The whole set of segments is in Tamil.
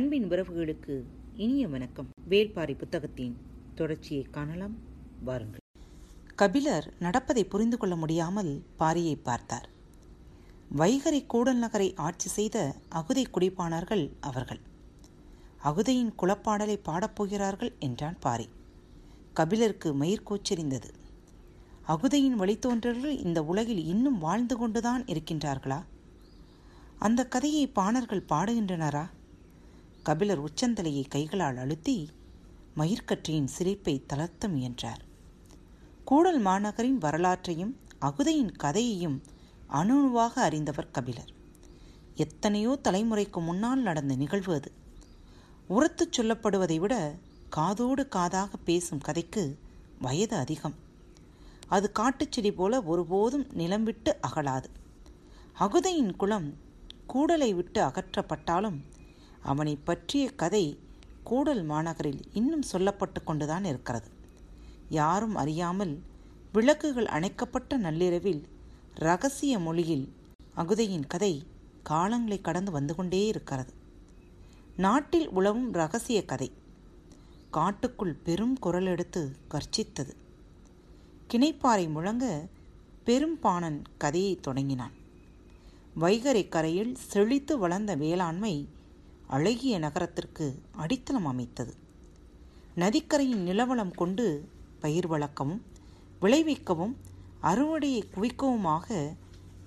அன்பின் உறவுகளுக்கு இனிய வணக்கம். வேள்பாரி புத்தகத்தின் தொடர்ச்சியை காணலாம். வாருங்கள். கபிலர் நடப்பதை புரிந்து கொள்ள முடியாமல் பாரியை பார்த்தார். வைகரை கூடல் நகரை ஆட்சி செய்த அகுதை குடிப்பானார்கள் அவர்கள். அகுதையின் குலப்பாடலை பாடப்போகிறார்கள் என்றான் பாரி. கபிலருக்கு மயிர்கூச்செறிந்தது அகுதையின் வழித்தோன்றல்கள் இந்த உலகில் இன்னும் வாழ்ந்து கொண்டுதான் இருக்கின்றார்களா? அந்த கதையை பாணர்கள் பாடுகின்றனரா? கபிலர் உச்சந்தலையை கைகளால் அழுத்தி மயிர்கற்றியின் சிரிப்பை தளர்த்த முயன்றார். கூடல் மாநகரின் வரலாற்றையும் அகுதையின் கதையையும் அணுவாக அறிந்தவர் கபிலர். எத்தனையோ தலைமுறைக்கு முன்னால் நடந்த நிகழ்வு அது. உரத்துச் சொல்லப்படுவதை விட காதோடு காதாக பேசும் கதைக்கு வயது அதிகம். அது காட்டுச்செடி போல ஒருபோதும் நிலம் விட்டு அகலாது. அகுதையின் குலம் கூடலை விட்டு அகற்றப்பட்டாலும் அவனை பற்றிய கதை கூடல் மாநகரில் இன்னும் சொல்லப்பட்டு கொண்டுதான் இருக்கிறது. யாரும் அறியாமல் விளக்குகள் அணைக்கப்பட்ட நள்ளிரவில் ரகசிய மொழியில் அகுதையின் கதை காலங்களை கடந்து வந்து கொண்டே இருக்கிறது. நாட்டில் உழவும் ரகசிய கதை. காட்டுக்குள் பெரும் குரல் எடுத்து கர்ச்சித்தது. கிணைப்பாறை முழங்க பெரும்பாணன் கதையை தொடங்கினான். வைகரை கரையில் செழித்து வளர்ந்த வேளாண்மை அழகிய நகரத்திற்கு அடித்தளம் அமைத்தது. நதிக்கரையின் நிலவளம் கொண்டு பயிர் வளர்க்கவும் விளைவிக்கவும் அறுவடையை குவிக்கவுமாக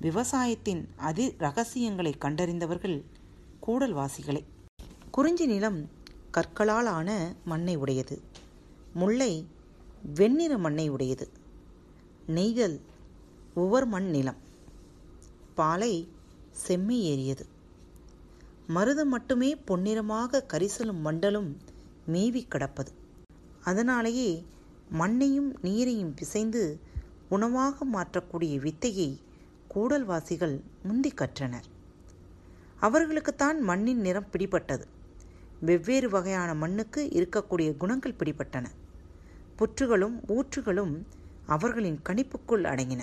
விவசாயத்தின் அதி ரகசியங்களை கண்டறிந்தவர்கள் கூடல்வாசிகளே. குறிஞ்சி நிலம் கற்களால் ஆன மண்ணை உடையது. முல்லை வெண்ணிற மண்ணை உடையது. நெய்தல் உவர் மண் நிலம். பாலை செம்மை ஏறியது. மருதம் மட்டுமே பொன்னிறமாக கரிசலும் மண்டலும் மேவி கிடப்பது. அதனாலேயே மண்ணையும் நீரையும் பிசைந்து உணவாக மாற்றக்கூடிய வித்தையை கூடல்வாசிகள் முந்தி கற்றனர். அவர்களுக்குத்தான் மண்ணின் நிறம் பிடிபட்டது. வெவ்வேறு வகையான மண்ணுக்கு இருக்கக்கூடிய குணங்கள் பிடிபட்டன. புற்றுகளும் ஊற்றுகளும் அவர்களின் கணிப்புக்குள் அடங்கின.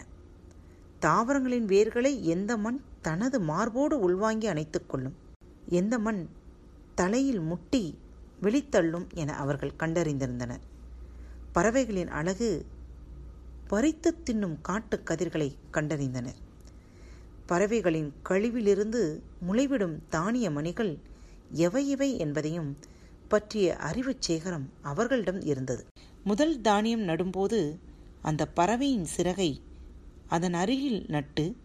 தாவரங்களின் வேர்களை எந்த மண் தனது மார்போடு உள்வாங்கி அணைத்துக் கொள்ளும். எந்த மண் தலையில் முட்டி விழித்தள்ளும் என அவர்கள் கண்டறிந்திருந்தனர். பறவைகளின் அழகு பறித்து தின்னும் காட்டு கதிர்களை கண்டறிந்தனர். பறவைகளின் கழிவிலிருந்து முளைவிடும் தானிய மணிகள் எவை இவை என்பதையும் பற்றிய அறிவுச் சேகரம் அவர்களிடம் இருந்தது. முதல் தானியம் நடும்போது அந்த பறவையின் சிறகை அதன் அருகில் நட்டு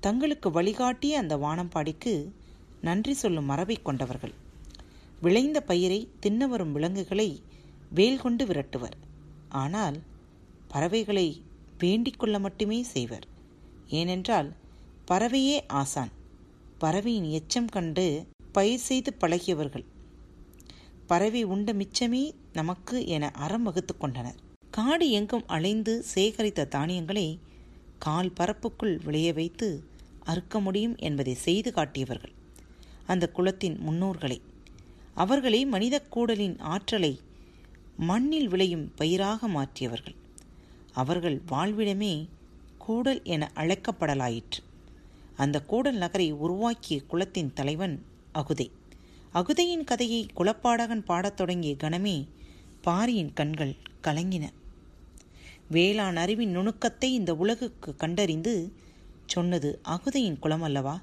தங்களுக்கு வழிகாட்டிய அந்த வானம்பாடிக்கு நன்றி சொல்லும் மரபை கொண்டவர்கள். விளைந்த பயிரை தின்ன வரும் விலங்குகளை வேல் கொண்டு விரட்டுவர். ஆனால் பறவைகளை வேண்டிக் கொள்ள மட்டுமே செய்வர். ஏனென்றால் பறவையே ஆசான். பறவையின் எச்சம் கண்டு பயிர் செய்து பழகியவர்கள். பறவை உண்ட மிச்சமே நமக்கு என அறம் வகுத்து கொண்டனர். காடு எங்கும் அலைந்து சேகரித்த தானியங்களை கால் பரப்புக்குள் விளைய வைத்து அறுக்க முடியும் என்பதை செய்து காட்டியவர்கள். அந்த குலத்தின் முன்னோர்களை. அவர்களே மனித கூடலின் ஆற்றலை மண்ணில் விளையும் பயிராக மாற்றியவர்கள். அவர்கள் வாழ்விடமே கூடல் என அழைக்கப்படலாயிற்று. அந்த கூடல் நகரை உருவாக்கிய குலத்தின் தலைவன் அகுதை. அகுதையின் கதையை குலப்பாடகன் பாடத் தொடங்கிய கணமே பாரியின் கண்கள் கலங்கின. வேளாண் அறிவின் நுணுக்கத்தை இந்த உலகுக்கு கண்டறிந்து சொன்னது அகுதையின் குலம் அல்லவா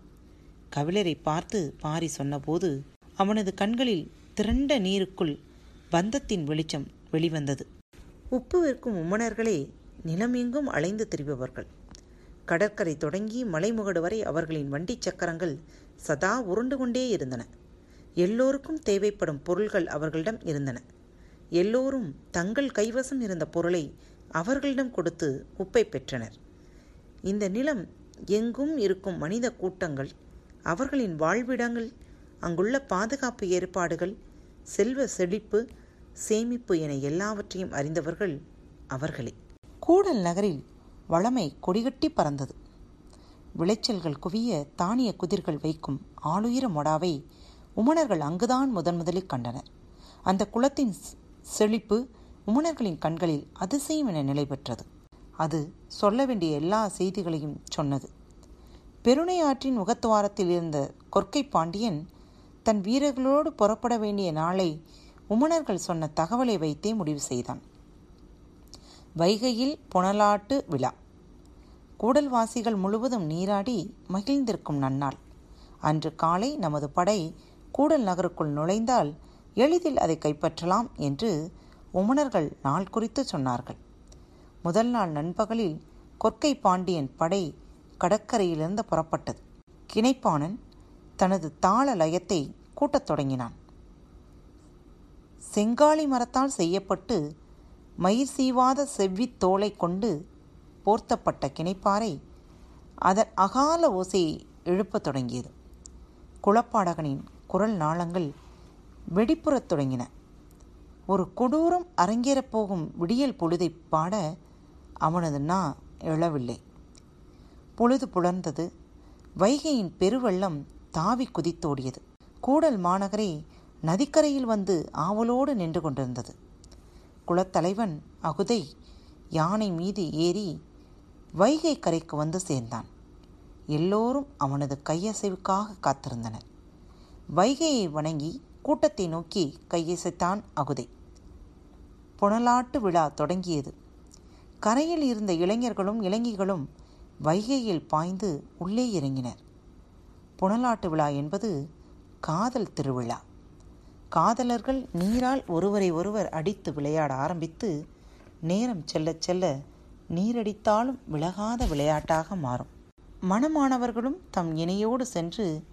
கபிலரை பார்த்து பாரி சொன்னபோது அவனது கண்களில் திரண்ட நீருக்குள் பந்தத்தின் வெளிச்சம் வெளிவந்தது. உப்பு விற்கும் உம்மனர்களே நிலமெங்கும் அலைந்து திரிபவர்கள். கடற்கரை தொடங்கி மலைமுகடு வரை அவர்களின் வண்டி சக்கரங்கள் சதா உருண்டு கொண்டே இருந்தன. எல்லோருக்கும் தேவைப்படும் பொருள்கள் அவர்களிடம் இருந்தன. எல்லோரும் தங்கள் கைவசம் இருந்த பொருளை அவர்களிடம் கொடுத்து உப்பை பெற்றனர். இந்த நிலம் எங்கும் இருக்கும் மனித கூட்டங்கள் அவர்களின் வாழ்விடங்கள் அங்குள்ள பாதுகாப்பு ஏற்பாடுகள் செல்வ செழிப்பு சேமிப்பு என எல்லாவற்றையும் அறிந்தவர்கள் அவர்களே. கூடல் நகரில் வளமை கொடிகட்டி பறந்தது. விளைச்சல்கள் குவிய தானிய குதிர்கள் வைக்கும் ஆளுயிர மொடாவை உமணர்கள் அங்குதான் முதன் முதலில் கண்டனர். அந்த குளத்தின் செழிப்பு உமணர்களின் கண்களில் அதிசயம் என நிலை பெற்றது அது சொல்ல வேண்டிய எல்லா செய்திகளையும் சொன்னது. பெருணை ஆற்றின் முகத்துவாரத்தில் இருந்த கொற்கை பாண்டியன் தன் வீரர்களோடு புறப்பட வேண்டிய நாளை உமணர்கள் சொன்ன தகவலை வைத்தே முடிவு செய்தான். வைகையில் புனலாட்டு விழா. கூடல்வாசிகள் முழுவதும் நீராடி மகிழ்ந்திருக்கும் நன்னாள். அன்று காலை நமது படை கூடல் நகருக்குள் நுழைந்தால் எளிதில் அதை கைப்பற்றலாம் என்று உமணர்கள் நாள் குறித்து சொன்னார்கள். முதல் நாள் நண்பகலில் கொற்கை பாண்டியன் படை கடற்கரையிலிருந்து புறப்பட்டது. கிணைப்பானன் தனது தாள லயத்தை கூட்டத் தொடங்கினான். செங்காலி மரத்தால் செய்யப்பட்டு மயிர் சீவாத செவ்வித் தோலை கொண்டு போர்த்தப்பட்ட கிணைப்பாறை அதன் அகால ஓசையை எழுப்பத் தொடங்கியது. குளப்பாடகனின் குரல் நாளங்கள் வெடிப்புறத் தொடங்கின. ஒரு கொடூரம் அரங்கேறப் போகும் விடியல் பொழுதைப் பாட அவனது நா எழவில்லை. பொழுது புலர்ந்தது. வைகையின் பெருவெள்ளம் தாவி குதித்தோடியது. கூடல் மாநகரே நதிக்கரையில் வந்து ஆவலோடு நின்று கொண்டிருந்தது. குலத்தலைவன் அகுதை யானை மீது ஏறி வைகை கரைக்கு வந்து சேர்ந்தான். எல்லோரும் அவனது கையசைவுக்காக காத்திருந்தனர். வைகையை வணங்கி கூட்டத்தை நோக்கி கையசைத்தான் அகுதை. புனலாட்டு விழா தொடங்கியது. கரையில் இருந்த இளைஞர்களும் இளைஞிகளும் வைகையில் பாய்ந்து உள்ளே இறங்கினர். புனலாட்டு விழா என்பது காதல் திருவிழா. காதலர்கள் நீரால் ஒருவரை ஒருவர் அடித்து விளையாட ஆரம்பித்து நேரம் செல்ல செல்ல நீரடித்தாலும் விலகாத விளையாட்டாக மாறும். மணமானவர்களும் தம் இணையோடு சென்று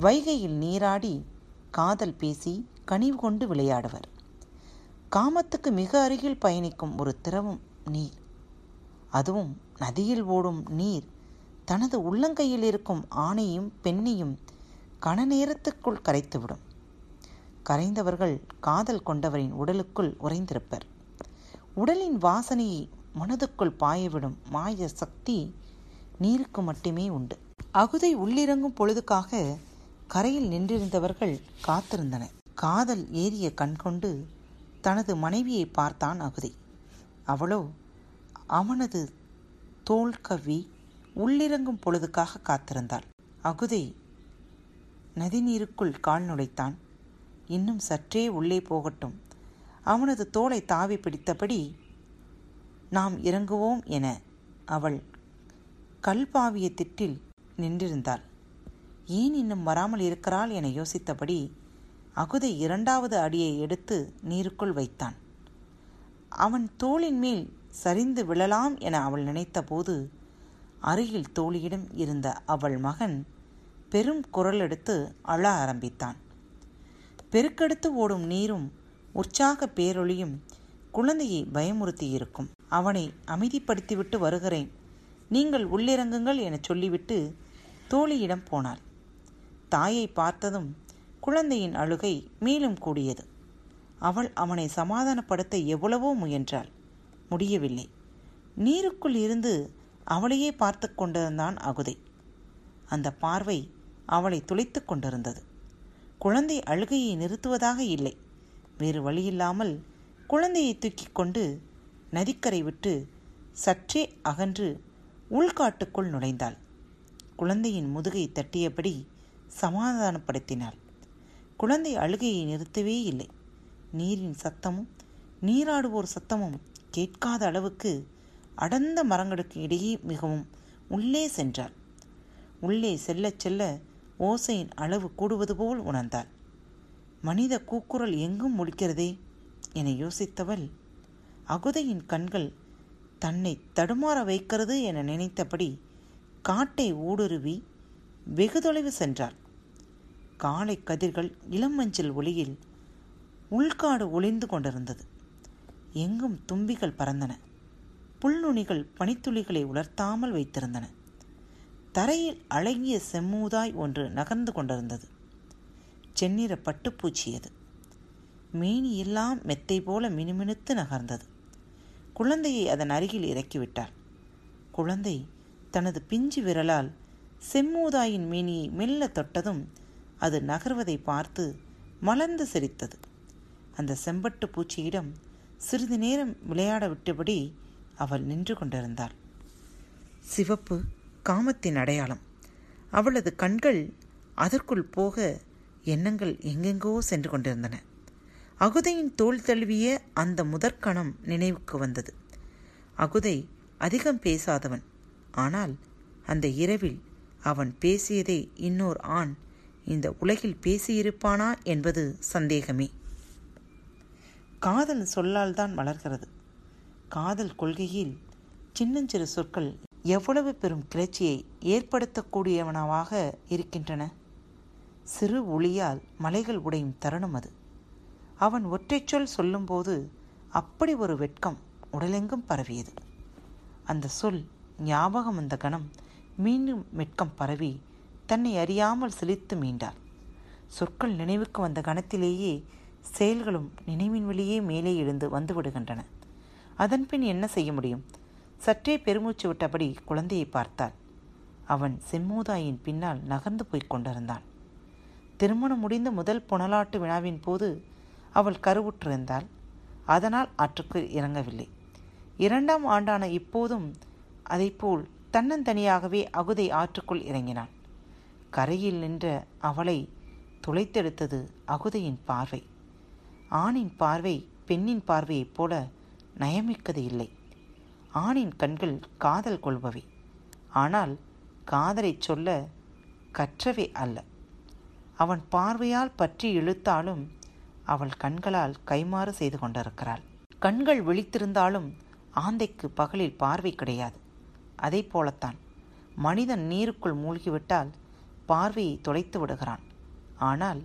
வைகையில் நீராடி காதல் பேசி கனிவு கொண்டு விளையாடுவர். காமத்துக்கு மிக அருகில் பயணிக்கும் ஒரு திரவம் நீர். அதுவும் நதியில் ஓடும் நீர் தனது உள்ளங்கையில் இருக்கும் ஆணையும் பெண்ணையும் கன நேரத்துக்குள் கரைத்துவிடும். கரைந்தவர்கள் காதல் கொண்டவரின் உடலுக்குள் உறைந்திருப்பர். உடலின் வாசனையை மனதுக்குள் பாயவிடும் மாய சக்தி நீருக்கு மட்டுமே உண்டு. அகுதை உள்ளிறங்கும் பொழுதுக்காக கரையில் நின்றிருந்தவர்கள் காத்திருந்தனர் காதல் ஏறிய கண்கொண்டு தனது மனைவியை பார்த்தான் அகுதை. அவளோ அவனது தோல் கவ்வி உள்ளிறங்கும் பொழுதுக்காக காத்திருந்தாள். அகுதை நதிநீருக்குள் கால் நுழைத்தான். இன்னும் சற்றே உள்ளே போகட்டும். அவனது தோலை தாவி பிடித்தபடி நாம் இறங்குவோம் என அவள் கல்பாவிய திட்டில் நின்றிருந்தாள். ஏன் இன்னும் வராமல் இருக்கிறாள்? என யோசித்தபடி அகுதை இரண்டாவது அடியை எடுத்து நீருக்குள் வைத்தான். அவன் தோளின் மேல் சரிந்து விழலாம் என அவள் நினைத்தபோது அருகில் தோழியிடம் இருந்த அவள் மகன் பெரும் குரல் எடுத்து அழ ஆரம்பித்தான். பெருக்கெடுத்து ஓடும் நீரும் உற்சாக பேரொளியும் குழந்தையை பயமுறுத்தியிருக்கும். அவனை அமைதிப்படுத்திவிட்டு வருகிறேன். நீங்கள் உள்ளிறங்குங்கள் என சொல்லிவிட்டு தோழியிடம் போனாள். தாயை பார்த்ததும் குழந்தையின் அழுகை மேலும் கூடியது. அவள் அவனை சமாதானப்படுத்த எவ்வளவோ முயன்றாள். முடியவில்லை. நீருக்குள் இருந்து அவளையே பார்த்து கொண்டிருந்தான் அகுதை. அந்த பார்வை அவளை துளைத்து கொண்டிருந்தது. குழந்தை அழுகையை நிறுத்துவதாக இல்லை. வேறு வழியில்லாமல் குழந்தையை தூக்கி கொண்டு நதிக்கரை விட்டு சற்றே அகன்று உள்காட்டுக்குள் நுழைந்தாள். குழந்தையின் முதுகை தட்டியபடி சமாதானப்படுத்தினாள். குழந்தை அழுகையை நிறுத்தவே இல்லை. நீரின் சத்தமும் நீராடுவோர் சத்தமும் கேட்காத அளவுக்கு அடர்ந்த மரங்களுக்கு இடையே மிகவும் உள்ளே சென்றாள். உள்ளே செல்லச் செல்ல ஓசையின் அளவு கூடுவது போல் உணர்ந்தாள். மனித கூக்குரல் எங்கும் முழிக்கிறதே என யோசித்தவள் அகுதையின் கண்கள் தன்னை தடுமாற வைக்கிறது என நினைத்தபடி காட்டை ஊடுருவி வெகு தொலைவு சென்றாள். காலை கதிர்கள் இளம் மஞ்சள் ஒளியில் உள்காடு ஒளிந்து கொண்டிருந்தது. எங்கும் தும்பிகள் பறந்தன. புல்நுனிகள் பனித்துளிகளை உலர்த்தாமல் வைத்திருந்தன. தரையில் அழகிய செம்மூதாய் ஒன்று நகர்ந்து கொண்டிருந்தது. செந்நிற பட்டுப்பூச்சியது. மீனி எல்லாம் மெத்தை போல மினுமினுத்து நகர்ந்தது. குழந்தையை அதன் அருகில் இறக்கிவிட்டார் குழந்தை தனது பிஞ்சு விரலால் செம்மூதாயின் மீனியை மெல்ல தொட்டதும் அது நகர்வதை பார்த்து மலர்ந்து சிரித்தது. அந்த செம்பட்டு பூச்சியிடம் சிறிது நேரம் விளையாட விட்டபடி அவள் நின்று கொண்டிருந்தாள். சிவப்பு காமத்தின் அடையாளம். அவளது கண்கள் அதற்குள் போக எண்ணங்கள் எங்கெங்கோ சென்று கொண்டிருந்தன. அகுதையின் தோல் தழுவிய அந்த முதற்கணம் நினைவுக்கு வந்தது. அகுதை அதிகம் பேசாதவன். ஆனால் அந்த இரவில் அவன் பேசியதை இன்னோர் ஆண் இந்த உலகில் பேசியிருப்பானா என்பது சந்தேகமே. காதல் சொல்லால் தான் வளர்கிறது. காதல் கொள்கையில் சின்னஞ்சிறு சொற்கள் எவ்வளவு பெரும் கிளர்ச்சியை ஏற்படுத்தக்கூடியவனவாக இருக்கின்றன? சிறு ஒளியால் மலைகள் உடையும் தருணம் அது. அவன் ஒற்றைச்சொல் சொல்லும்போது அப்படி ஒரு வெட்கம் உடலெங்கும் பரவியது. அந்த சொல் ஞாபகம் வந்த கணம் மீண்டும் வெட்கம் பரவி தன்னை அறியாமல் சிலித்து மீண்டாள். சொற்கள் நினைவுக்கு வந்த கணத்திலேயே செயல்களும் நினைவின் வழியே மேலே எழுந்து வந்து விடுகின்றன. அதன்பின் என்ன செய்ய முடியும்? சற்றே பெருமூச்சு விட்டபடி குழந்தையை பார்த்தாள். அவன் செம்மூதாயின் பின்னால் நகர்ந்து போய்க் கொண்டிருந்தான். திருமணம் முடிந்த முதல் புனலாட்டு விழாவின் போது அவள் கருவுற்றிருந்தாள். அதனால் ஆற்றுக்கு இறங்கவில்லை. இரண்டாம் ஆண்டான இப்போதும் அதைப்போல் தன்னந்தனியாகவே அகுதை ஆற்றுக்குள் இறங்கினான் கரையில் நின்ற அவளை துளைத்தெடுத்தது அகுதையின் பார்வை. ஆணின் பார்வை பெண்ணின் பார்வையைப் போல நயமிக்கது இல்லை. ஆணின் கண்கள் காதல் கொள்பவை. ஆனால் காதலைச் சொல்ல கற்றவை அல்ல. அவன் பார்வையால் பற்றி இழுத்தாலும் அவள் கண்களால் கைமாறு செய்து கொண்டிருக்கிறாள். கண்கள் விழித்திருந்தாலும் ஆந்தைக்கு பகலில் பார்வை கிடையாது. அதை போலத்தான். மனிதன் நீருக்குள் மூழ்கிவிட்டால் பார்வையை தொலைத்து விடுகிறான். ஆனால்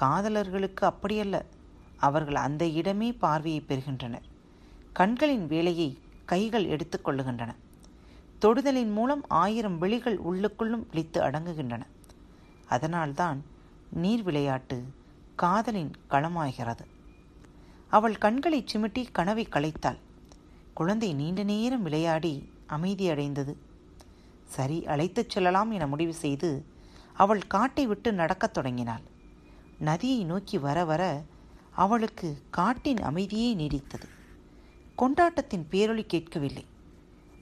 காதலர்களுக்கு அப்படியல்ல. அவர்கள் அந்த இடமே பார்வையை பெறுகின்றனர். கண்களின் வேலையை கைகள் எடுத்துக்கொள்ளுகின்றன தொடுதலின் மூலம் ஆயிரம் விழிகள் உள்ளுக்குள்ளும் விழித்து அடங்குகின்றன. அதனால்தான் நீர் விளையாட்டு காதலின் களமாகிறது. அவள் கண்களை சிமிட்டி கனவை களைத்தாள். குழந்தை நீண்ட நேரம் விளையாடி அமைதியடைந்தது சரி அழைத்துச் செல்லலாம் என முடிவு செய்து அவள் காட்டை விட்டு நடக்கத் தொடங்கினாள். நதியை நோக்கி வர வர அவளுக்கு காட்டின் அமைதியே நீடித்தது. கொண்டாட்டத்தின் பேரொளி கேட்கவில்லை.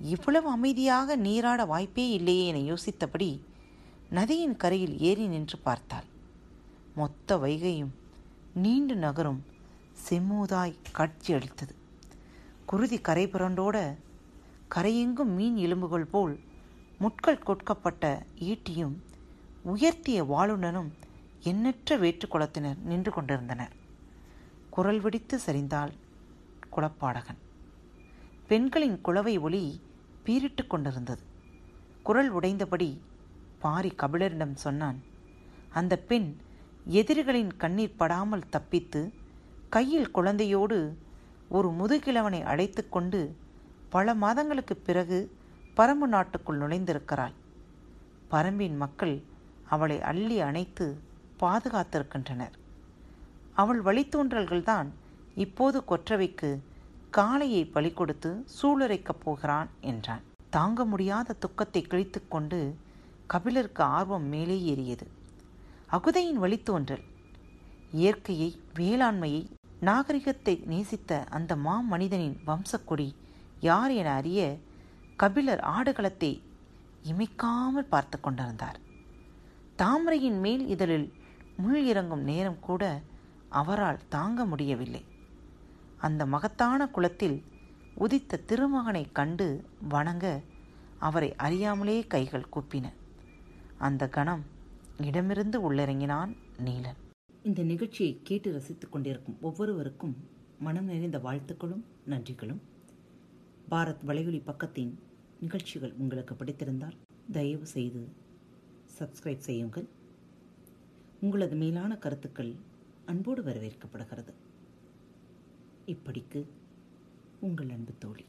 இவ்வளவு அமைதியாக நீராட வாய்ப்பே இல்லையே என யோசித்தபடி நதியின் கரையில் ஏறி நின்று பார்த்தாள். மொத்த வைகையும் நீண்டு நகரும் செம்மூதாய் காட்சியளித்தது குருதி கரை புரண்டோட கரையெங்கும் மீன் எலும்புகள் போல் முட்கள் கொட்கப்பட்ட ஈட்டியும் உயர்த்திய வாளுடனும் எண்ணற்ற வேற்றுக்குளத்தினர் நின்று கொண்டிருந்தனர். குரல் வெடித்து சரிந்தாள் குளப்பாடகன் பெண்களின் குளவை ஒளி பீரிட்டு கொண்டிருந்தது. குரல் உடைந்தபடி பாரி கபிலரிடம் சொன்னான் அந்த பெண் எதிரிகளின் கண்ணீர் படாமல் தப்பித்து கையில் குழந்தையோடு ஒரு முதுகிழவனை அழைத்து கொண்டு பல மாதங்களுக்கு பிறகு பரம்பு நாட்டுக்குள் நுழைந்திருக்கிறாள். பரம்பின் மக்கள் அவளை அள்ளி அணைத்து பாதுகாத்திருக்கின்றனர். அவள் வழித்தோன்றல்கள்தான் இப்போது கொற்றவைக்கு காளையை பலி கொடுத்து சூளுரைக்கப் போகிறான் என்றான். தாங்க முடியாத துக்கத்தை கிழித்து கொண்டு கபிலருக்கு ஆர்வம் மேலே ஏறியது. அகுதையின் வழித்தோன்றல் இயற்கையை வேளாண்மையை நாகரிகத்தை நேசித்த அந்த மா மனிதனின் வம்சக்கொடி யார் என அறிய கபிலர் ஆடுகளத்தை இமைக்காமல் பார்த்து கொண்டிருந்தார். தாமரையின் மேல் இதழில் முள் இறங்கும் நேரம் கூட அவரால் தாங்க முடியவில்லை. அந்த மகத்தான குலத்தில் உதித்த திருமகனை கண்டு வணங்க அவரை அறியாமலே கைகள் கூப்பின. அந்த கணம் இடமிருந்து உள்ளிறங்கினான் நீலன். இந்த நிகழ்ச்சியை கேட்டு ரசித்துக் கொண்டிருக்கும் ஒவ்வொருவருக்கும் மனம் நிறைந்த வாழ்த்துக்களும் நன்றிகளும். பாரத் வலையொலி பக்கத்தின் நிகழ்ச்சிகள் உங்களுக்கு பிடித்திருந்தால் தயவு செய்து சப்ஸ்கிரைப் செய்யுங்கள். உங்களது மேலான கருத்துக்கள் அன்போடு வரவேற்கப்படுகிறது. இப்படிக்கு உங்கள் அன்பு தோழி.